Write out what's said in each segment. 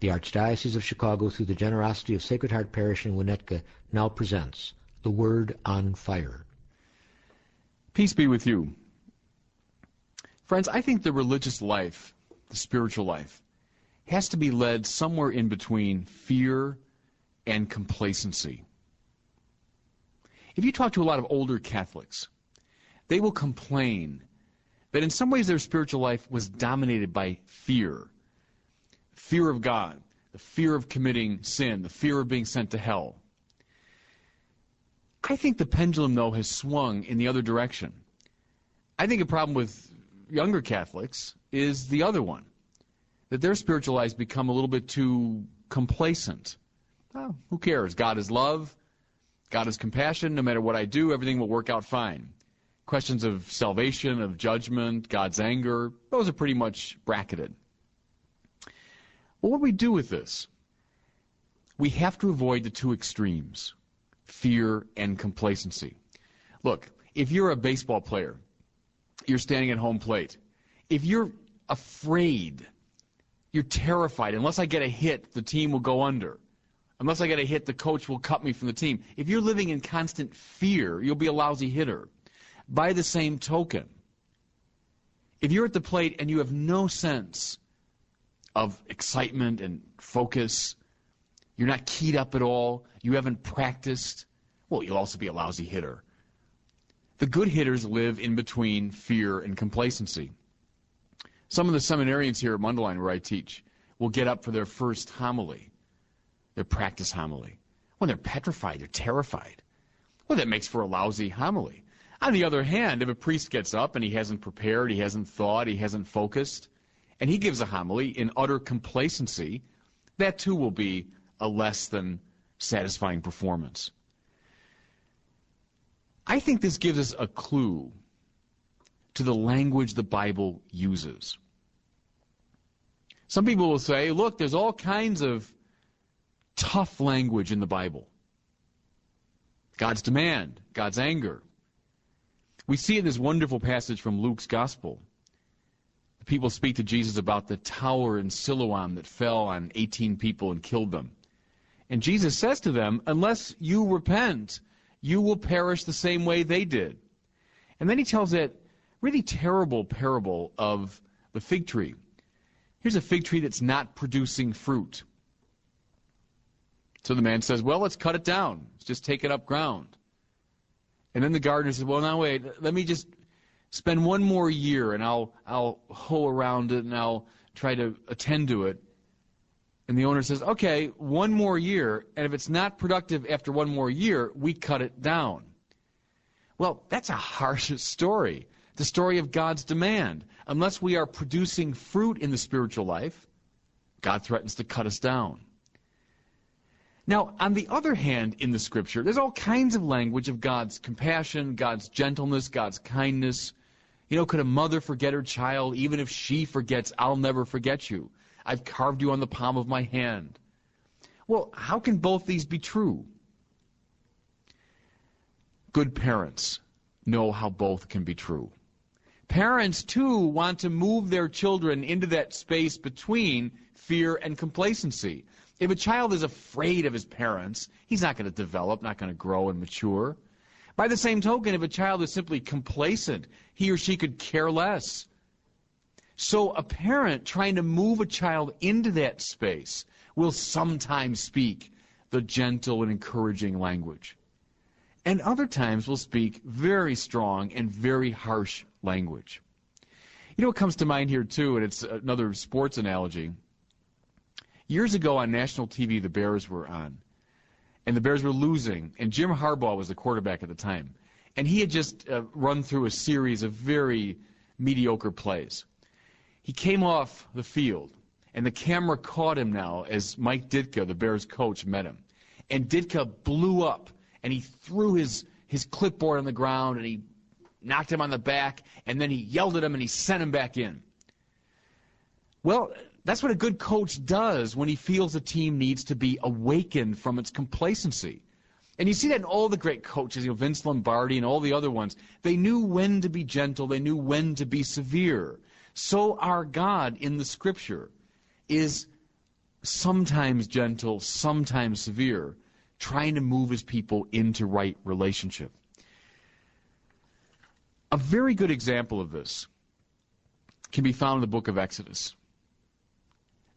The Archdiocese of Chicago, through the generosity of Sacred Heart Parish in Winnetka, now presents The Word on Fire. Peace be with you. Friends, I think the religious life, the spiritual life, has to be led somewhere in between fear and complacency. If you talk to a lot of older Catholics, they will complain that in some ways their spiritual life was dominated by fear fear of God, the fear of committing sin, the fear of being sent to hell. I think the pendulum, though, has swung in the other direction. I think a problem with younger Catholics is the other one that their spiritual lives become a little bit too complacent. Oh, who cares? God is love. God is compassion. No matter what I do, everything will work out fine. Questions of salvation, of judgment, God's anger, those are pretty much bracketed. Well, what do we do with this? We have to avoid the two extremes fear and complacency. Look, if you're a baseball player, you're standing at home plate. If you're afraid, you're terrified, unless I get a hit, the team will go under. Unless I get a hit, the coach will cut me from the team. If you're living in constant fear, you'll be a lousy hitter. By the same token, if you're at the plate and you have no sense of excitement and focus. You're not keyed up at all. You haven't practiced. Well, you'll also be a lousy hitter. The good hitters live in between fear and complacency. Some of the seminarians here at Mundelein, where I teach, will get up for their first homily, their practice homily. When they're petrified, they're terrified. Well, that makes for a lousy homily. On the other hand, if a priest gets up and he hasn't prepared, he hasn't thought, he hasn't focused, and he gives a homily in utter complacency, that too will be a less than satisfying performance. I think this gives us a clue to the language the Bible uses. Some people will say, look, there's all kinds of tough language in the Bible. God's demand, God's anger. We see in this wonderful passage from Luke's Gospel people speak to Jesus about the tower in Siloam that fell on 18 people and killed them. And Jesus says to them, Unless you repent, you will perish the same way they did. And then he tells that really terrible parable of the fig tree. Here's a fig tree that's not producing fruit. So the man says, Well, let's cut it down. Let's just take it up ground. And then the gardener says, Well, now wait, let me just spend one more year and I'll I'll hoe around it and I'll try to attend to it. And the owner says, okay, one more year, and if it's not productive after one more year, we cut it down. Well, that's a harsh story. The story of God's demand. Unless we are producing fruit in the spiritual life, God threatens to cut us down. Now, on the other hand, in the scripture, there's all kinds of language of God's compassion, God's gentleness, God's kindness, you know, could a mother forget her child? Even if she forgets, I'll never forget you. I've carved you on the palm of my hand. Well, how can both these be true? Good parents know how both can be true. Parents, too, want to move their children into that space between fear and complacency. If a child is afraid of his parents, he's not going to develop, not going to grow and mature. By the same token, if a child is simply complacent, he or she could care less. So a parent trying to move a child into that space will sometimes speak the gentle and encouraging language. And other times will speak very strong and very harsh language. You know what comes to mind here too, and it's another sports analogy. Years ago on national TV, the Bears were on and the Bears were losing, and Jim Harbaugh was the quarterback at the time, and he had just uh, run through a series of very mediocre plays. He came off the field, and the camera caught him now as Mike Ditka, the Bears coach, met him. and Ditka blew up, and he threw his, his clipboard on the ground, and he knocked him on the back, and then he yelled at him, and he sent him back in. Well, that's what a good coach does when he feels a team needs to be awakened from its complacency. And you see that in all the great coaches, you know, Vince Lombardi and all the other ones. They knew when to be gentle, they knew when to be severe. So our God in the scripture is sometimes gentle, sometimes severe, trying to move his people into right relationship. A very good example of this can be found in the book of Exodus.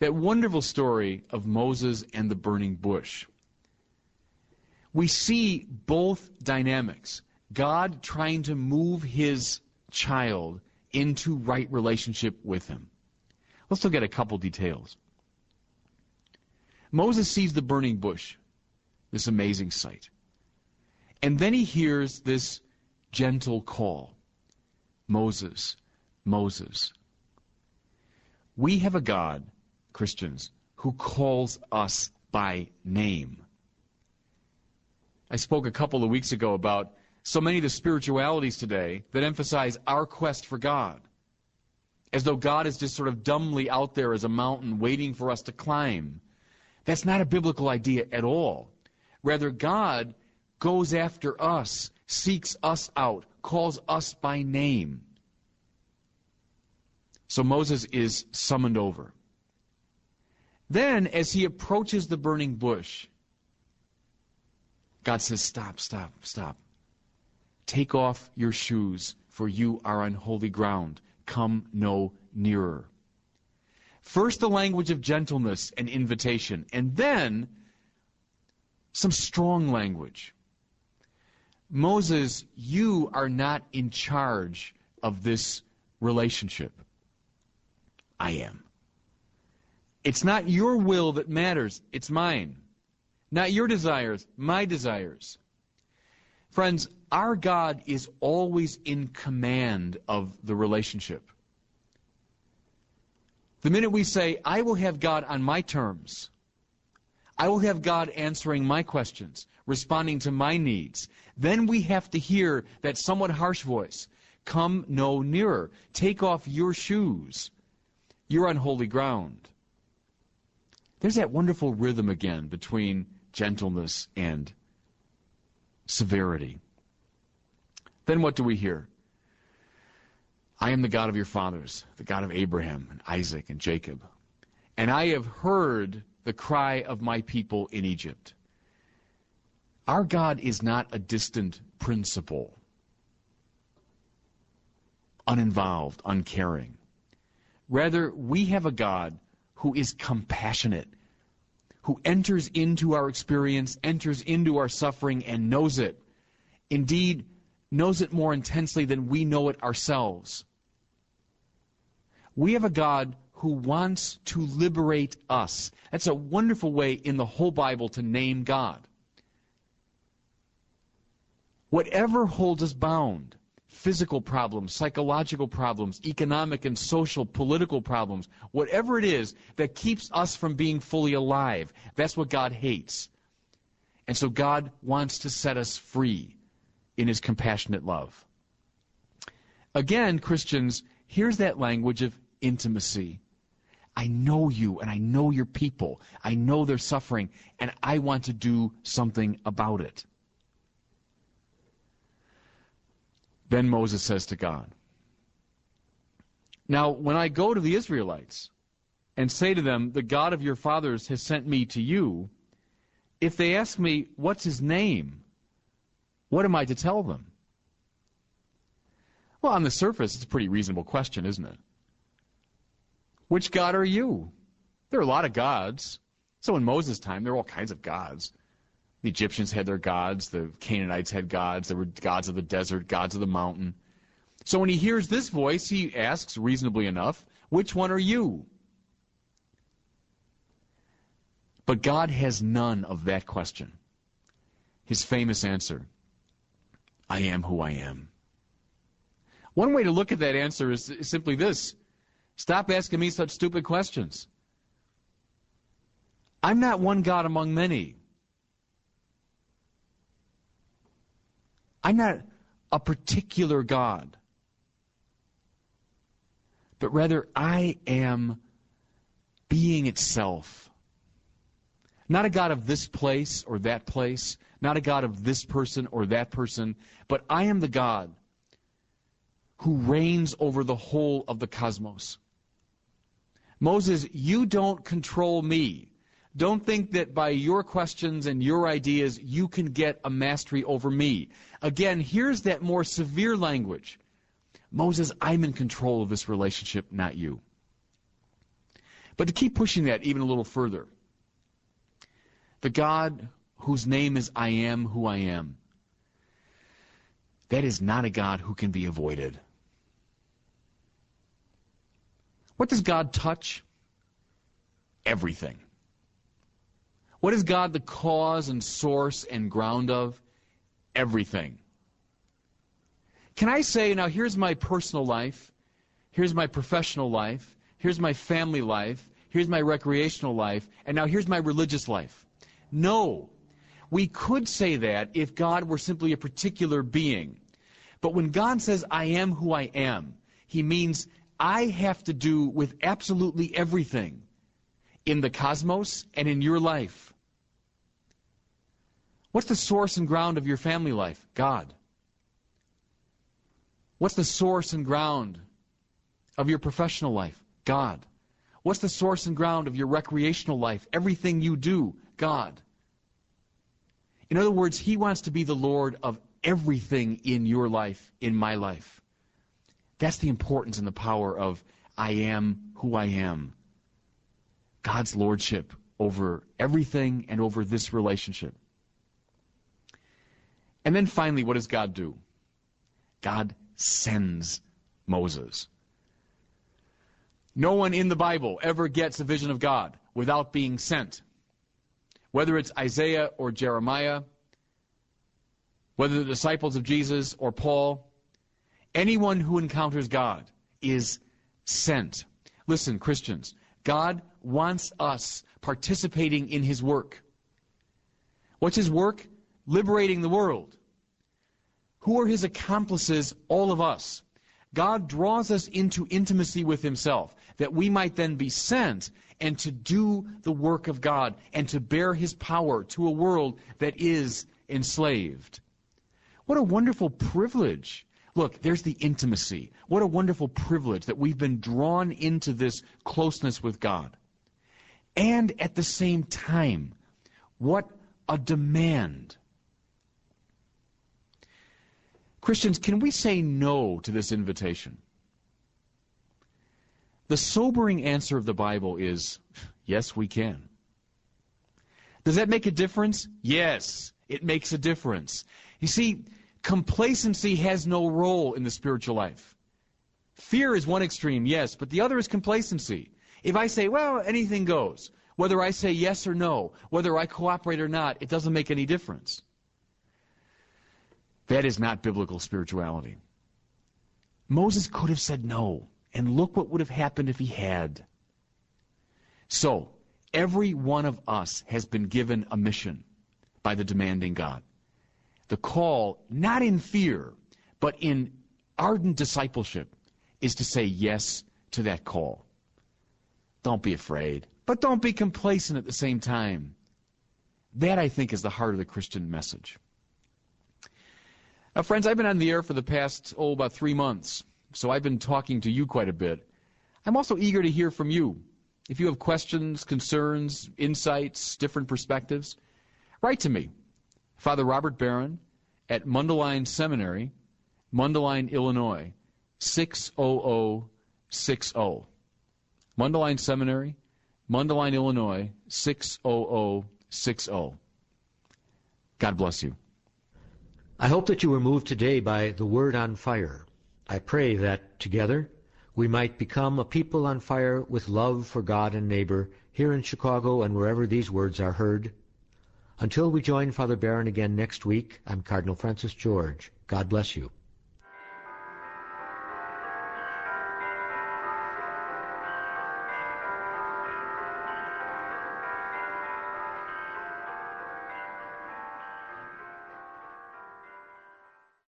That wonderful story of Moses and the burning bush. We see both dynamics. God trying to move his child into right relationship with him. Let's look at a couple details. Moses sees the burning bush, this amazing sight. And then he hears this gentle call Moses, Moses. We have a God, Christians, who calls us by name. I spoke a couple of weeks ago about so many of the spiritualities today that emphasize our quest for God. As though God is just sort of dumbly out there as a mountain waiting for us to climb. That's not a biblical idea at all. Rather, God goes after us, seeks us out, calls us by name. So Moses is summoned over. Then, as he approaches the burning bush, God says, Stop, stop, stop. Take off your shoes, for you are on holy ground. Come no nearer. First, the language of gentleness and invitation, and then some strong language. Moses, you are not in charge of this relationship. I am. It's not your will that matters, it's mine. Not your desires, my desires. Friends, our God is always in command of the relationship. The minute we say, I will have God on my terms, I will have God answering my questions, responding to my needs, then we have to hear that somewhat harsh voice Come no nearer. Take off your shoes. You're on holy ground. There's that wonderful rhythm again between gentleness and severity. Then what do we hear? I am the God of your fathers, the God of Abraham and Isaac and Jacob. And I have heard the cry of my people in Egypt. Our God is not a distant principle, uninvolved, uncaring. Rather, we have a God who is compassionate, who enters into our experience, enters into our suffering, and knows it. Indeed, knows it more intensely than we know it ourselves. We have a God who wants to liberate us. That's a wonderful way in the whole Bible to name God. Whatever holds us bound, physical problems, psychological problems, economic and social, political problems, whatever it is that keeps us from being fully alive, that's what God hates. And so God wants to set us free in his compassionate love. Again, Christians, here's that language of intimacy. I know you and I know your people. I know they're suffering and I want to do something about it. Then Moses says to God, Now, when I go to the Israelites and say to them, The God of your fathers has sent me to you, if they ask me, What's his name? What am I to tell them? Well, on the surface, it's a pretty reasonable question, isn't it? Which God are you? There are a lot of gods. So in Moses' time, there were all kinds of gods. The Egyptians had their gods, the Canaanites had gods, there were gods of the desert, gods of the mountain. So when he hears this voice, he asks, reasonably enough, Which one are you? But God has none of that question. His famous answer I am who I am. One way to look at that answer is simply this Stop asking me such stupid questions. I'm not one God among many. I'm not a particular God, but rather I am being itself. Not a God of this place or that place, not a God of this person or that person, but I am the God who reigns over the whole of the cosmos. Moses, you don't control me. Don't think that by your questions and your ideas you can get a mastery over me. Again, here's that more severe language. Moses, I'm in control of this relationship, not you. But to keep pushing that even a little further, the God whose name is I am who I am, that is not a God who can be avoided. What does God touch? Everything. What is God the cause and source and ground of? Everything. Can I say, now here's my personal life, here's my professional life, here's my family life, here's my recreational life, and now here's my religious life? No. We could say that if God were simply a particular being. But when God says, I am who I am, he means I have to do with absolutely everything in the cosmos and in your life. What's the source and ground of your family life? God. What's the source and ground of your professional life? God. What's the source and ground of your recreational life? Everything you do, God. In other words, He wants to be the Lord of everything in your life, in my life. That's the importance and the power of I am who I am. God's lordship over everything and over this relationship. And then finally, what does God do? God sends Moses. No one in the Bible ever gets a vision of God without being sent. Whether it's Isaiah or Jeremiah, whether the disciples of Jesus or Paul, Anyone who encounters God is sent. Listen, Christians, God wants us participating in his work. What's his work? Liberating the world. Who are his accomplices? All of us. God draws us into intimacy with himself that we might then be sent and to do the work of God and to bear his power to a world that is enslaved. What a wonderful privilege Look, there's the intimacy. What a wonderful privilege that we've been drawn into this closeness with God. And at the same time, what a demand. Christians, can we say no to this invitation? The sobering answer of the Bible is yes, we can. Does that make a difference? Yes, it makes a difference. You see, Complacency has no role in the spiritual life. Fear is one extreme, yes, but the other is complacency. If I say, well, anything goes, whether I say yes or no, whether I cooperate or not, it doesn't make any difference. That is not biblical spirituality. Moses could have said no, and look what would have happened if he had. So, every one of us has been given a mission by the demanding God the call, not in fear, but in ardent discipleship, is to say yes to that call. Don't be afraid, but don't be complacent at the same time. That, I think, is the heart of the Christian message. Now, friends, I've been on the air for the past, oh, about three months, so I've been talking to you quite a bit. I'm also eager to hear from you. If you have questions, concerns, insights, different perspectives, write to me. Father Robert Barron at Mundelein Seminary, Mundelein, Illinois, 60060. Mundelein Seminary, Mundelein, Illinois, 60060. God bless you. I hope that you were moved today by the Word on Fire. I pray that together we might become a people on fire with love for God and neighbor here in Chicago and wherever these words are heard until we join Father Barron again next week, I'm Cardinal Francis George. God bless you.